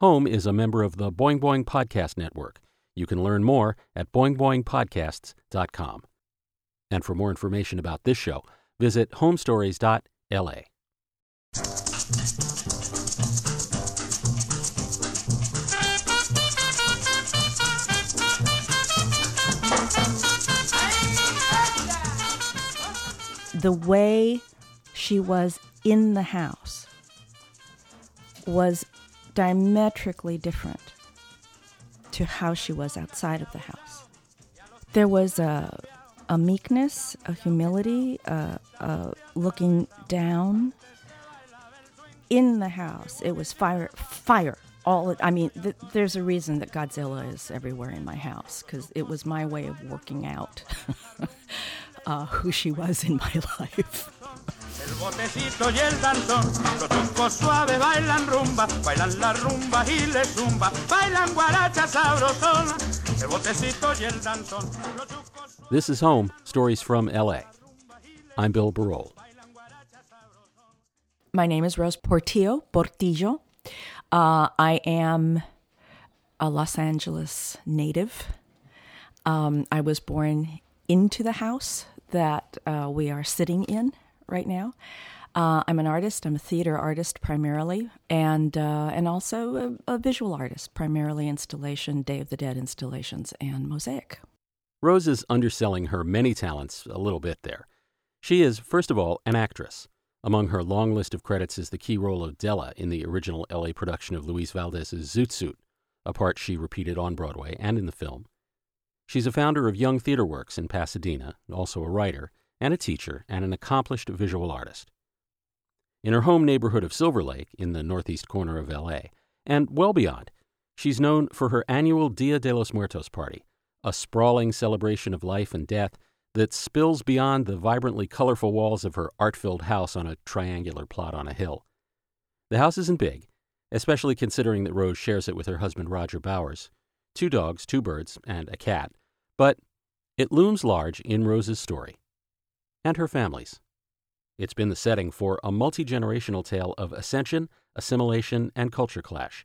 Home is a member of the Boing Boing Podcast Network. You can learn more at boingboingpodcasts.com. And for more information about this show, visit homestories.la. the way she was in the house was diametrically different to how she was outside of the house. There was a, a meekness, a humility, a, a looking down in the house. It was fire, fire. All I mean, th- there's a reason that Godzilla is everywhere in my house because it was my way of working out uh, who she was in my life. El botecito y el danzón, los chucos suaves bailan rumba, bailan la rumba y le zumba, bailan guaracha sabrosona. El botecito y el danzón, This is Home Stories from LA. I'm Bill Barol. My name is Rose Portillo, Portillo. Uh, I am a Los Angeles native. Um, I was born into the house that uh, we are sitting in right now. Uh, I'm an artist. I'm a theater artist primarily, and uh, and also a, a visual artist, primarily installation, Day of the Dead installations, and mosaic. Rose is underselling her many talents a little bit there. She is, first of all, an actress. Among her long list of credits is the key role of Della in the original LA production of Luis Valdez's Zoot Suit, a part she repeated on Broadway and in the film. She's a founder of Young Theater Works in Pasadena, also a writer, and a teacher, and an accomplished visual artist. In her home neighborhood of Silver Lake, in the northeast corner of LA, and well beyond, she's known for her annual Dia de los Muertos party, a sprawling celebration of life and death that spills beyond the vibrantly colorful walls of her art filled house on a triangular plot on a hill. The house isn't big, especially considering that Rose shares it with her husband Roger Bowers two dogs, two birds, and a cat, but it looms large in Rose's story and her family's. It's been the setting for a multi generational tale of ascension, assimilation, and culture clash,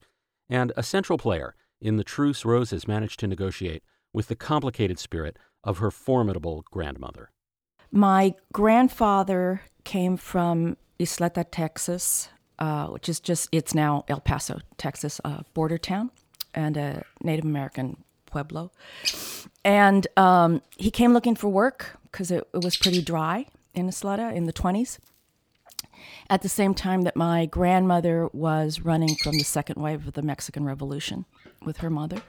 and a central player in the truce Rose has managed to negotiate with the complicated spirit of her formidable grandmother. My grandfather came from Ysleta, Texas, uh, which is just, it's now El Paso, Texas, uh, border town, and a Native American pueblo. And um, he came looking for work because it, it was pretty dry in Ysleta in the 20s. At the same time that my grandmother was running from the second wave of the Mexican Revolution with her mother.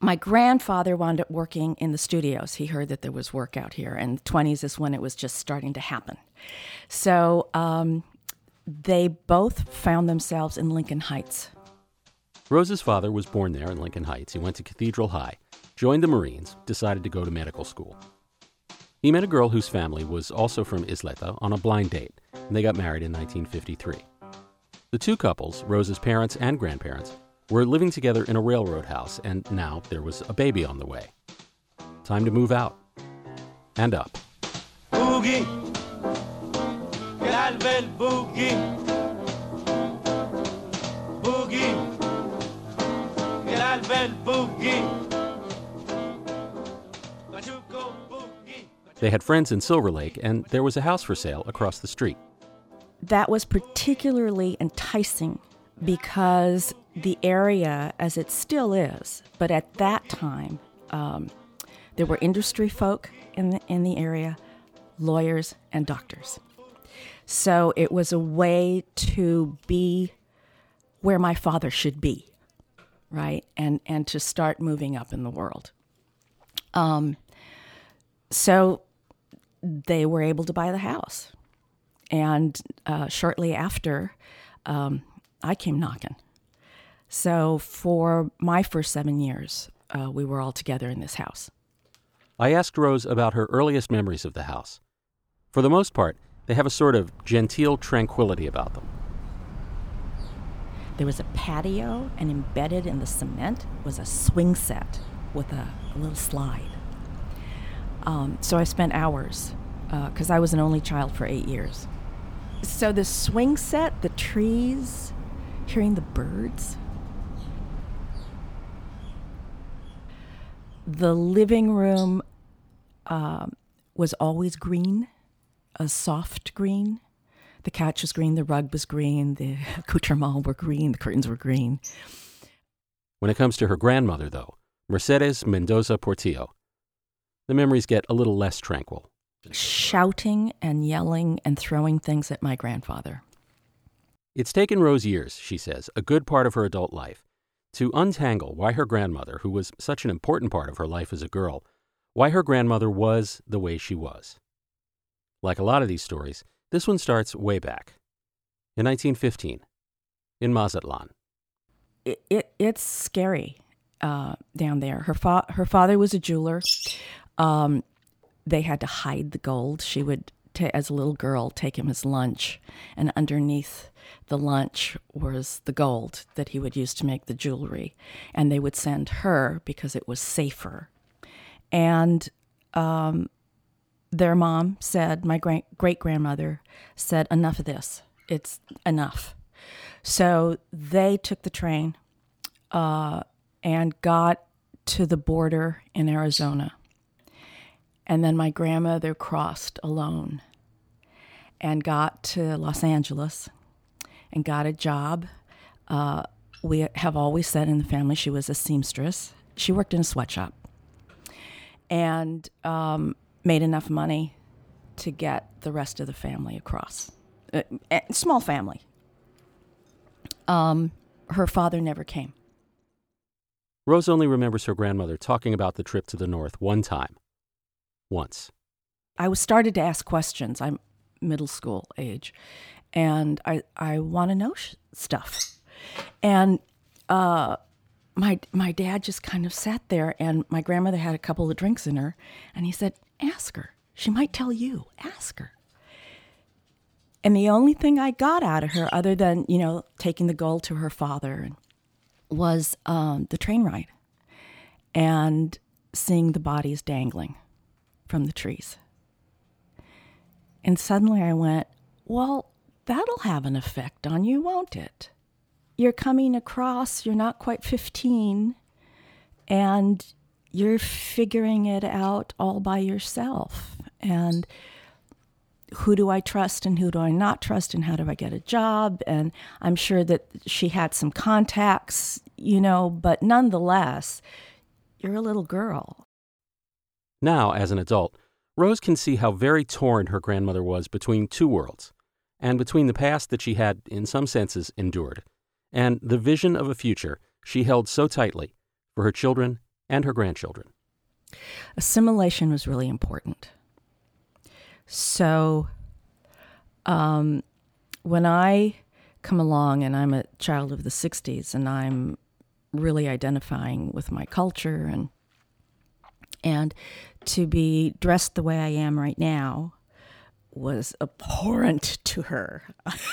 My grandfather wound up working in the studios. He heard that there was work out here, and the 20s is when it was just starting to happen. So um, they both found themselves in Lincoln Heights. Rose's father was born there in Lincoln Heights. He went to Cathedral High, joined the Marines, decided to go to medical school. He met a girl whose family was also from Ysleta on a blind date, and they got married in 1953. The two couples, Rose's parents and grandparents, were living together in a railroad house, and now there was a baby on the way. Time to move out and up. boogie. Boogie. Boogie. Boogie. They had friends in Silver Lake, and there was a house for sale across the street. that was particularly enticing because the area, as it still is, but at that time, um, there were industry folk in the, in the area, lawyers, and doctors. So it was a way to be where my father should be, right? And, and to start moving up in the world. Um, so they were able to buy the house and uh, shortly after, um, I came knocking. So for my first seven years, uh, we were all together in this house. I asked Rose about her earliest memories of the house. For the most part, they have a sort of genteel tranquility about them. There was a patio, and embedded in the cement was a swing set with a, a little slide. Um, so I spent hours because uh, I was an only child for eight years. So the swing set, the trees, hearing the birds, the living room uh, was always green, a soft green. The couch was green, the rug was green, the accoutrements were green, the curtains were green. When it comes to her grandmother, though, Mercedes Mendoza Portillo, the memories get a little less tranquil. Shouting and yelling and throwing things at my grandfather. It's taken Rose years, she says, a good part of her adult life, to untangle why her grandmother, who was such an important part of her life as a girl, why her grandmother was the way she was. Like a lot of these stories, this one starts way back. In 1915, in Mazatlan. It, it, it's scary uh, down there. Her, fa- her father was a jeweler. Um, they had to hide the gold. She would, ta- as a little girl, take him his lunch, and underneath the lunch was the gold that he would use to make the jewelry. And they would send her because it was safer. And um, their mom said, my great grandmother said, enough of this. It's enough. So they took the train uh, and got to the border in Arizona. And then my grandmother crossed alone and got to Los Angeles and got a job. Uh, we have always said in the family she was a seamstress. She worked in a sweatshop and um, made enough money to get the rest of the family across. Uh, small family. Um, her father never came. Rose only remembers her grandmother talking about the trip to the north one time. Once. I was started to ask questions. I'm middle school age, and I I want to know sh- stuff. And uh, my my dad just kind of sat there, and my grandmother had a couple of drinks in her, and he said, "Ask her. She might tell you. Ask her." And the only thing I got out of her, other than you know taking the gold to her father, was um, the train ride, and seeing the bodies dangling from the trees. And suddenly I went, well, that'll have an effect on you, won't it? You're coming across, you're not quite 15, and you're figuring it out all by yourself. And who do I trust and who do I not trust, and how do I get a job? And I'm sure that she had some contacts, you know, but nonetheless, you're a little girl. Now, as an adult, Rose can see how very torn her grandmother was between two worlds, and between the past that she had, in some senses, endured, and the vision of a future she held so tightly for her children and her grandchildren. Assimilation was really important. So, um, when I come along and I'm a child of the 60s and I'm really identifying with my culture and and to be dressed the way I am right now was abhorrent to her.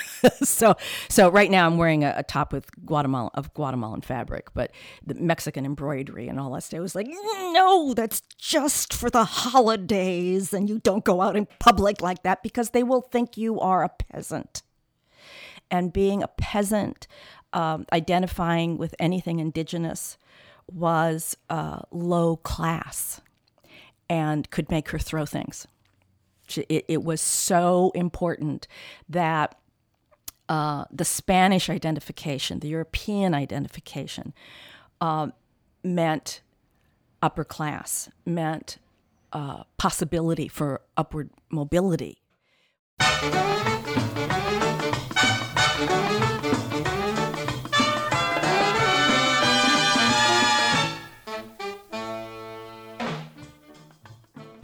so, so right now I'm wearing a, a, top with Guatemala of Guatemalan fabric, but the Mexican embroidery and all that stuff It was like, no, that's just for the holidays, and you don't go out in public like that because they will think you are a peasant. And being a peasant, um, identifying with anything indigenous, was uh, low class and could make her throw things. It, it was so important that uh, the Spanish identification, the European identification, uh, meant upper class, meant uh, possibility for upward mobility.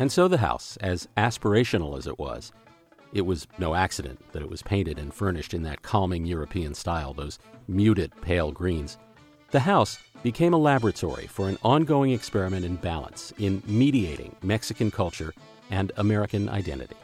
And so the house, as aspirational as it was, it was no accident that it was painted and furnished in that calming European style, those muted pale greens. The house became a laboratory for an ongoing experiment in balance, in mediating Mexican culture and American identity.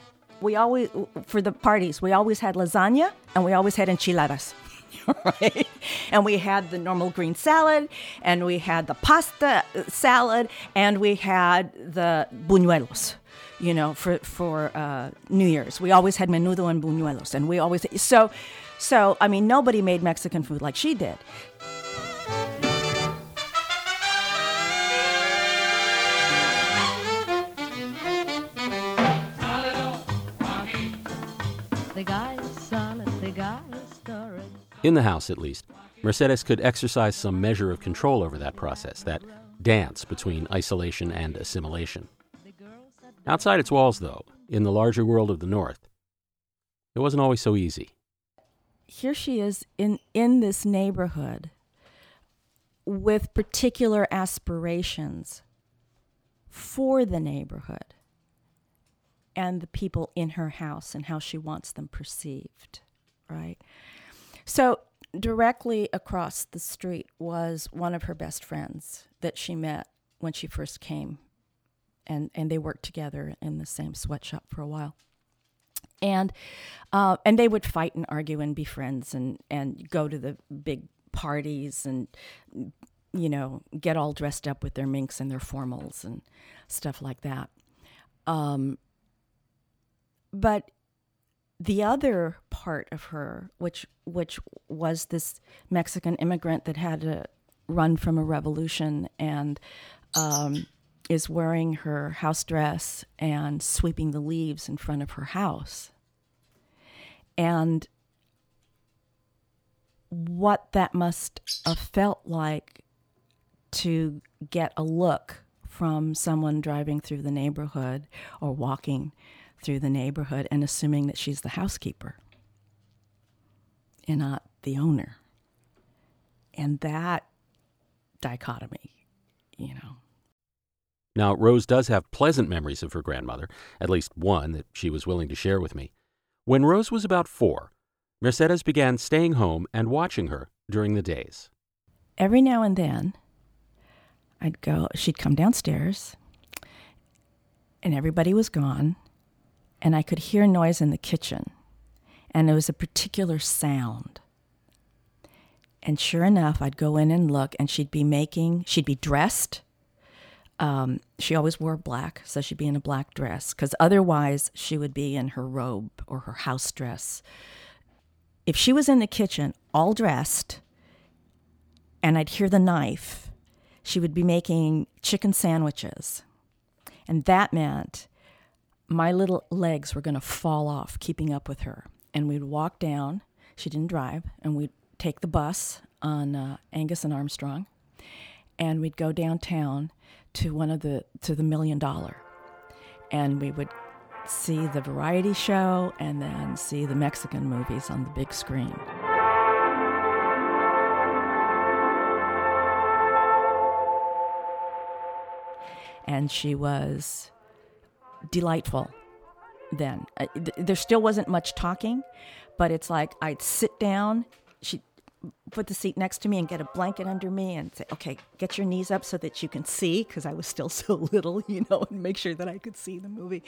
We always, for the parties, we always had lasagna and we always had enchiladas. right? And we had the normal green salad, and we had the pasta salad, and we had the buñuelos. You know, for for uh, New Year's, we always had menudo and buñuelos, and we always so, so I mean, nobody made Mexican food like she did. In the house, at least, Mercedes could exercise some measure of control over that process, that dance between isolation and assimilation. Outside its walls, though, in the larger world of the North, it wasn't always so easy. Here she is in, in this neighborhood with particular aspirations for the neighborhood and the people in her house and how she wants them perceived, right? So, directly across the street was one of her best friends that she met when she first came, and, and they worked together in the same sweatshop for a while. And uh, and they would fight and argue and be friends and, and go to the big parties and you know get all dressed up with their minks and their formals and stuff like that. Um, but the other part of her, which which was this Mexican immigrant that had to run from a revolution and um, is wearing her house dress and sweeping the leaves in front of her house, and what that must have felt like to get a look from someone driving through the neighborhood or walking through the neighborhood and assuming that she's the housekeeper and not the owner. And that dichotomy, you know. Now, Rose does have pleasant memories of her grandmother, at least one that she was willing to share with me. When Rose was about four, Mercedes began staying home and watching her during the days. Every now and then, I'd go, she'd come downstairs, and everybody was gone, and I could hear noise in the kitchen, and it was a particular sound. And sure enough, I'd go in and look, and she'd be making, she'd be dressed. Um, she always wore black, so she'd be in a black dress, because otherwise she would be in her robe or her house dress. If she was in the kitchen, all dressed, and I'd hear the knife, she would be making chicken sandwiches. And that meant my little legs were going to fall off keeping up with her. And we'd walk down, she didn't drive, and we'd take the bus on uh, Angus and Armstrong, and we'd go downtown to one of the to the Million Dollar, and we would see the variety show and then see the Mexican movies on the big screen. And she was delightful then. Uh, th- there still wasn't much talking, but it's like I'd sit down, she'd put the seat next to me and get a blanket under me and say, okay, get your knees up so that you can see, because I was still so little, you know, and make sure that I could see the movie.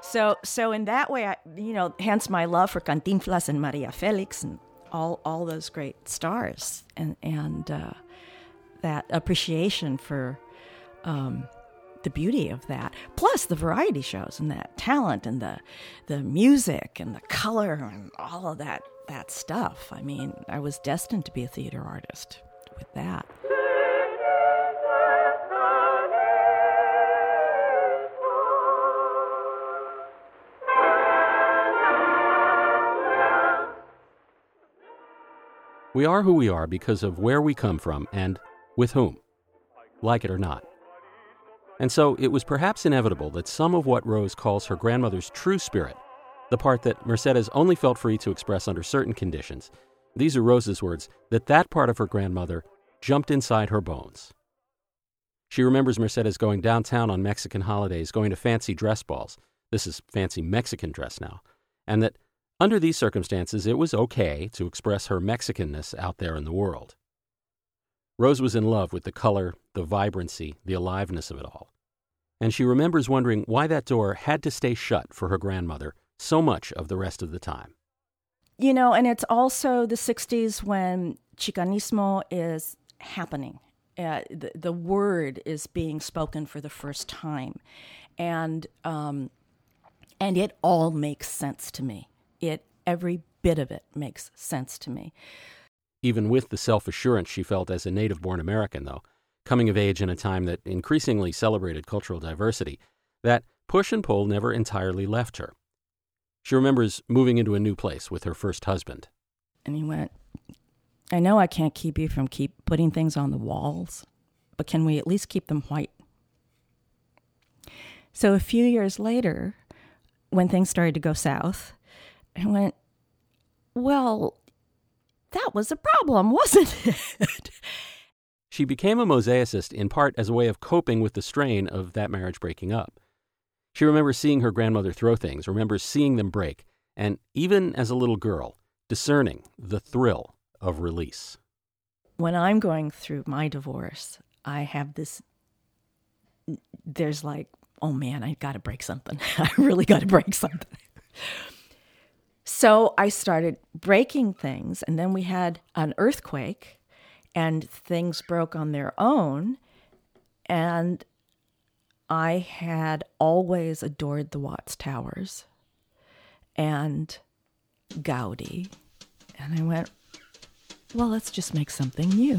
So, so in that way, I, you know, hence my love for Cantinflas and Maria Felix and all, all those great stars and, and uh, that appreciation for, um, the beauty of that. Plus the variety shows and that talent and the the music and the color and all of that that stuff. I mean i was destined to be a theater artist with that. We are who we are because of where we come from and with whom, like it or not. And so it was perhaps inevitable that some of what Rose calls her grandmother's true spirit, the part that Mercedes only felt free to express under certain conditions, these are Rose's words, that that part of her grandmother jumped inside her bones. She remembers Mercedes going downtown on Mexican holidays, going to fancy dress balls. This is fancy Mexican dress now. And that under these circumstances, it was okay to express her Mexicanness out there in the world. Rose was in love with the color, the vibrancy, the aliveness of it all and she remembers wondering why that door had to stay shut for her grandmother so much of the rest of the time. You know, and it's also the 60s when Chicanismo is happening. Uh, the, the word is being spoken for the first time. And, um, and it all makes sense to me. It, every bit of it makes sense to me. Even with the self assurance she felt as a native born American, though, coming of age in a time that increasingly celebrated cultural diversity, that push and pull never entirely left her. She remembers moving into a new place with her first husband. And he went, I know I can't keep you from keep putting things on the walls, but can we at least keep them white? So a few years later, when things started to go south, I went, Well, that was a problem, wasn't it? She became a mosaicist in part as a way of coping with the strain of that marriage breaking up. She remembers seeing her grandmother throw things, remembers seeing them break, and even as a little girl, discerning the thrill of release. When I'm going through my divorce, I have this, there's like, oh man, I got to break something. I really got to break something. So I started breaking things, and then we had an earthquake, and things broke on their own. And I had always adored the Watts Towers and Gaudi. And I went, well, let's just make something new.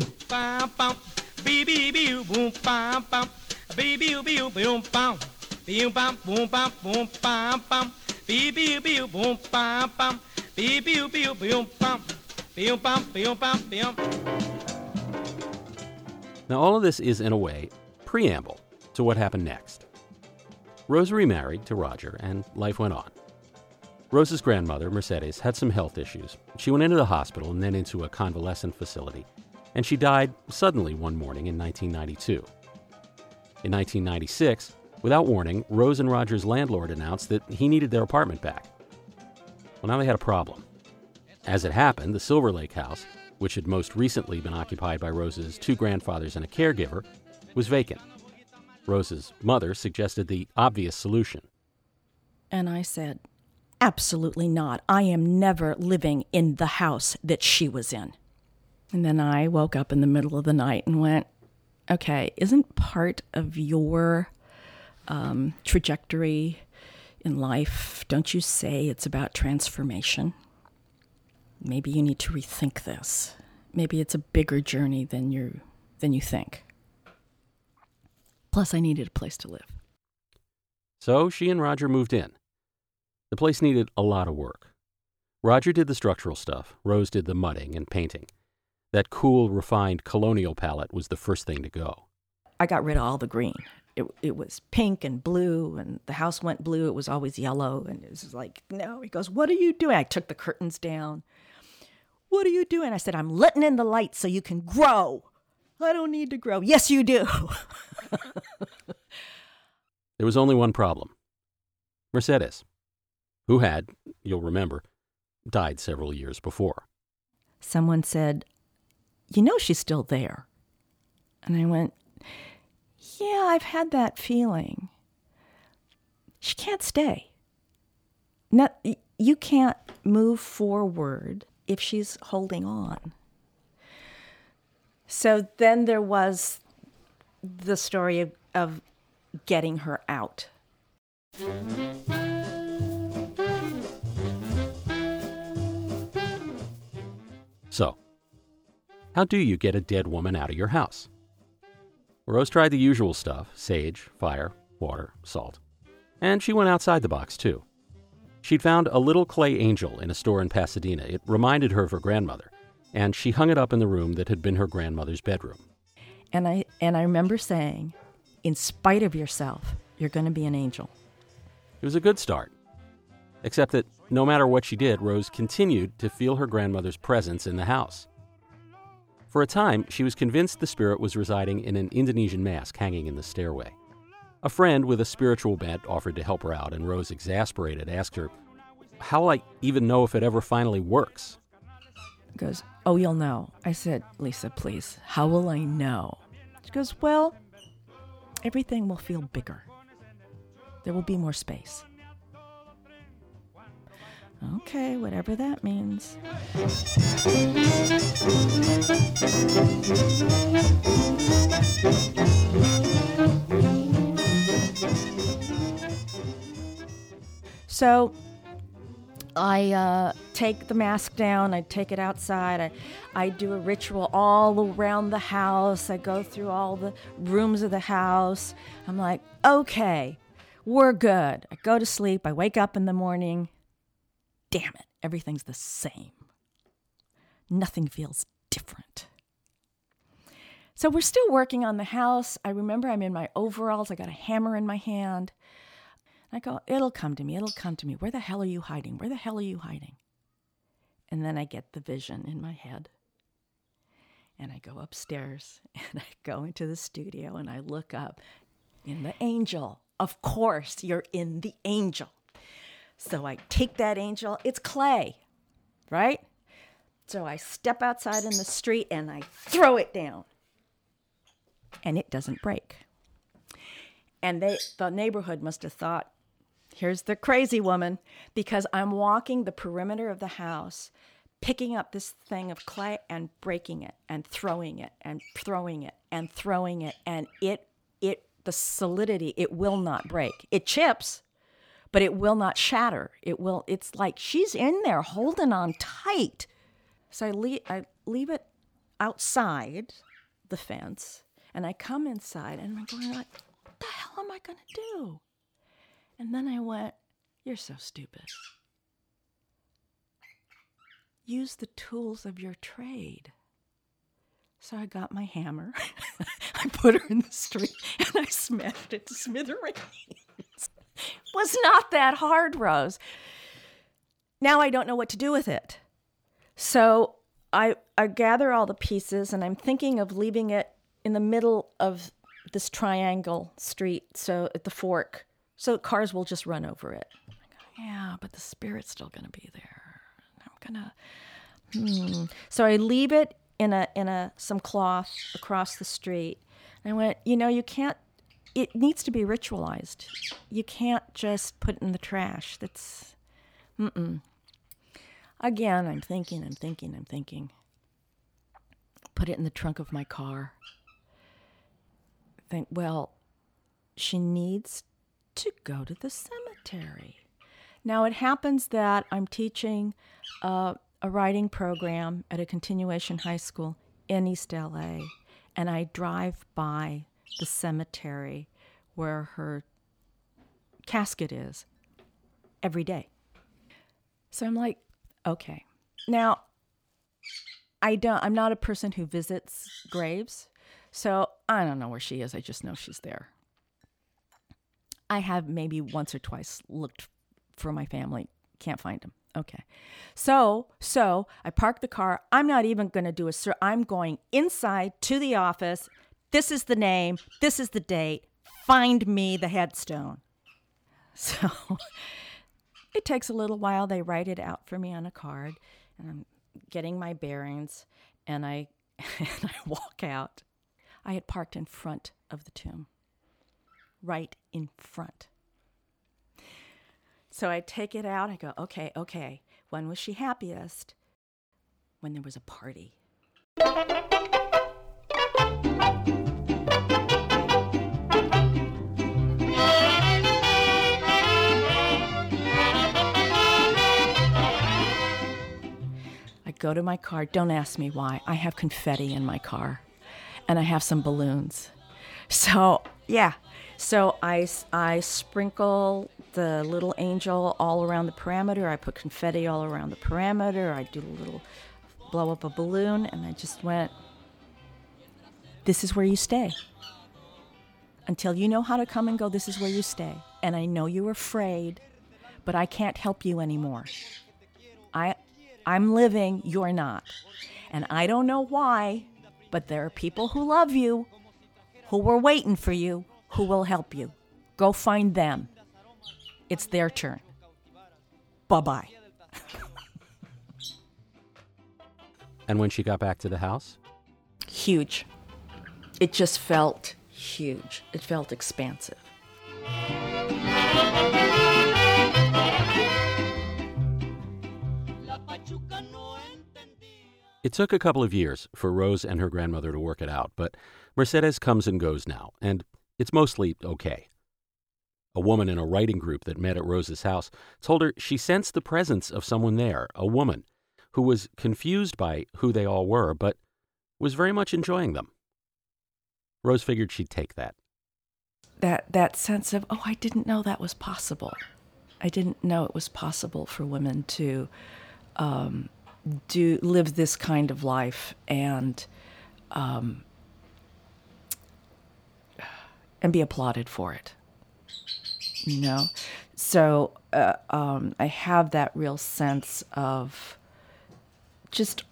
Now, all of this is, in a way, preamble to what happened next. Rose remarried to Roger, and life went on. Rose's grandmother, Mercedes, had some health issues. She went into the hospital and then into a convalescent facility, and she died suddenly one morning in 1992. In 1996, without warning, Rose and Roger's landlord announced that he needed their apartment back. Well, now they had a problem. As it happened, the Silver Lake house, which had most recently been occupied by Rose's two grandfathers and a caregiver, was vacant. Rose's mother suggested the obvious solution. And I said, Absolutely not. I am never living in the house that she was in. And then I woke up in the middle of the night and went, Okay, isn't part of your um, trajectory in life, don't you say it's about transformation? Maybe you need to rethink this. Maybe it's a bigger journey than you than you think. Plus, I needed a place to live. So she and Roger moved in. The place needed a lot of work. Roger did the structural stuff, Rose did the mudding and painting. That cool, refined colonial palette was the first thing to go. I got rid of all the green. It, it was pink and blue, and the house went blue. It was always yellow. And it was like, no. He goes, What are you doing? I took the curtains down. What are you doing? I said, I'm letting in the light so you can grow. I don't need to grow. Yes, you do. there was only one problem Mercedes, who had, you'll remember, died several years before. Someone said, You know, she's still there. And I went, Yeah, I've had that feeling. She can't stay. Not, you can't move forward if she's holding on. So then there was the story of, of getting her out. So, how do you get a dead woman out of your house? Rose tried the usual stuff sage, fire, water, salt. And she went outside the box, too. She'd found a little clay angel in a store in Pasadena. It reminded her of her grandmother, and she hung it up in the room that had been her grandmother's bedroom. And I and I remember saying, in spite of yourself, you're going to be an angel. It was a good start. Except that no matter what she did, Rose continued to feel her grandmother's presence in the house. For a time, she was convinced the spirit was residing in an Indonesian mask hanging in the stairway. A friend with a spiritual bent offered to help her out, and Rose, exasperated, asked her, How will I even know if it ever finally works? goes, Oh, you'll know. I said, Lisa, please, how will I know? She goes, Well, everything will feel bigger. There will be more space. Okay, whatever that means. So I uh, take the mask down, I take it outside, I, I do a ritual all around the house, I go through all the rooms of the house. I'm like, okay, we're good. I go to sleep, I wake up in the morning. Damn it, everything's the same. Nothing feels different. So we're still working on the house. I remember I'm in my overalls, I got a hammer in my hand. I go, it'll come to me, it'll come to me. Where the hell are you hiding? Where the hell are you hiding? And then I get the vision in my head. And I go upstairs and I go into the studio and I look up in the angel. Of course, you're in the angel. So I take that angel, it's clay, right? So I step outside in the street and I throw it down. And it doesn't break. And they the neighborhood must have thought, here's the crazy woman, because I'm walking the perimeter of the house, picking up this thing of clay and breaking it and throwing it and throwing it and throwing it. And it it the solidity, it will not break. It chips, but it will not shatter. It will it's like she's in there holding on tight. So I leave I leave it outside the fence and I come inside and I'm going like, what the hell am I gonna do? And then I went, You're so stupid. Use the tools of your trade. So I got my hammer, I put her in the street, and I smashed it to smithereens. Was not that hard, Rose. Now I don't know what to do with it. So I, I gather all the pieces, and I'm thinking of leaving it in the middle of this triangle street, so at the fork, so cars will just run over it. Yeah, but the spirit's still going to be there. I'm gonna. Hmm. So I leave it in a in a some cloth across the street. And I went, you know, you can't. It needs to be ritualized. You can't just put it in the trash. That's, mm-mm. Again, I'm thinking, I'm thinking, I'm thinking. Put it in the trunk of my car. Think, well, she needs to go to the cemetery. Now, it happens that I'm teaching uh, a writing program at a continuation high school in East LA, and I drive by the cemetery where her casket is every day. So I'm like, okay. Now, I don't I'm not a person who visits graves. So I don't know where she is. I just know she's there. I have maybe once or twice looked for my family, can't find them. Okay. So, so I park the car. I'm not even going to do a sir. I'm going inside to the office. This is the name. This is the date. Find me the headstone. So it takes a little while. They write it out for me on a card, and I'm getting my bearings, and I and I walk out. I had parked in front of the tomb, right in front. So I take it out. I go, okay, okay. When was she happiest? When there was a party. Go to my car. Don't ask me why. I have confetti in my car and I have some balloons. So, yeah. So I, I sprinkle the little angel all around the perimeter. I put confetti all around the perimeter. I do a little blow up a balloon, and I just went, This is where you stay. Until you know how to come and go, this is where you stay. And I know you're afraid, but I can't help you anymore. I'm living, you're not. And I don't know why, but there are people who love you, who were waiting for you, who will help you. Go find them. It's their turn. Bye bye. And when she got back to the house? Huge. It just felt huge. It felt expansive. It took a couple of years for Rose and her grandmother to work it out, but Mercedes comes and goes now, and it's mostly okay. A woman in a writing group that met at Rose's house told her she sensed the presence of someone there, a woman, who was confused by who they all were, but was very much enjoying them. Rose figured she'd take that. That that sense of, oh, I didn't know that was possible. I didn't know it was possible for women to um, do live this kind of life and um, and be applauded for it. You know, so uh, um, I have that real sense of just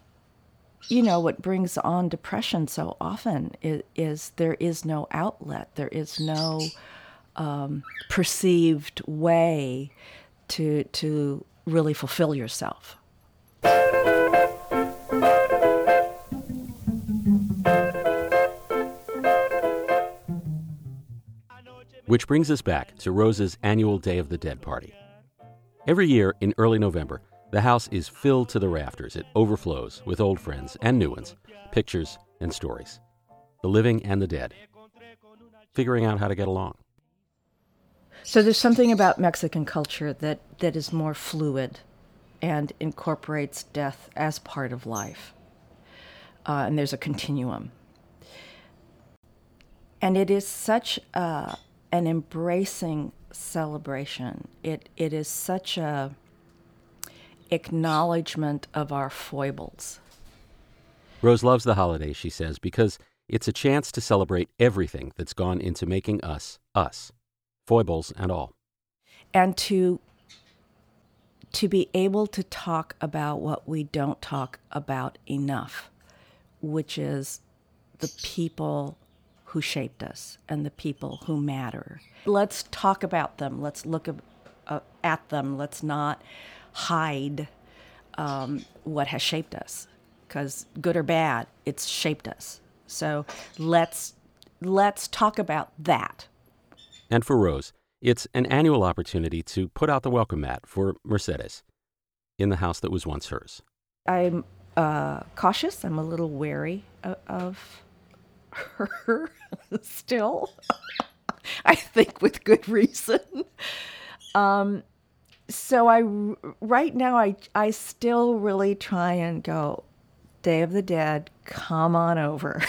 you know what brings on depression so often is, is there is no outlet there is no um, perceived way to to really fulfill yourself Which brings us back to Rose's annual Day of the Dead party. Every year in early November, the house is filled to the rafters. It overflows with old friends and new ones, pictures and stories. The living and the dead. Figuring out how to get along. So there's something about Mexican culture that, that is more fluid and incorporates death as part of life. Uh, and there's a continuum. And it is such a, an embracing celebration. It, it is such a acknowledgement of our foibles. Rose loves the holiday, she says, because it's a chance to celebrate everything that's gone into making us us, foibles and all. And to to be able to talk about what we don't talk about enough, which is the people who shaped us and the people who matter. Let's talk about them. Let's look uh, at them. Let's not hide um, what has shaped us because good or bad it's shaped us so let's let's talk about that and for rose it's an annual opportunity to put out the welcome mat for mercedes in the house that was once hers i'm uh, cautious i'm a little wary of her still i think with good reason um, so I right now I I still really try and go Day of the Dead, come on over.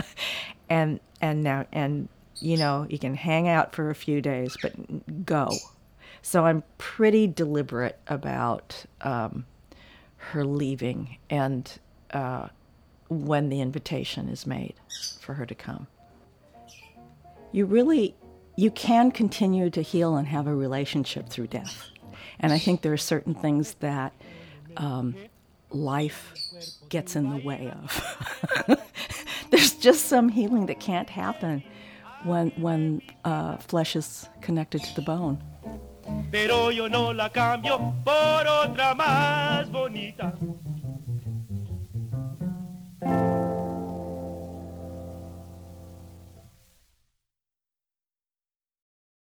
and and now and you know, you can hang out for a few days, but go. So I'm pretty deliberate about um, her leaving and uh, when the invitation is made for her to come. You really you can continue to heal and have a relationship through death. And I think there are certain things that um, life gets in the way of. There's just some healing that can't happen when when uh, flesh is connected to the bone. Pero yo no la cambio por otra más bonita. Thank you.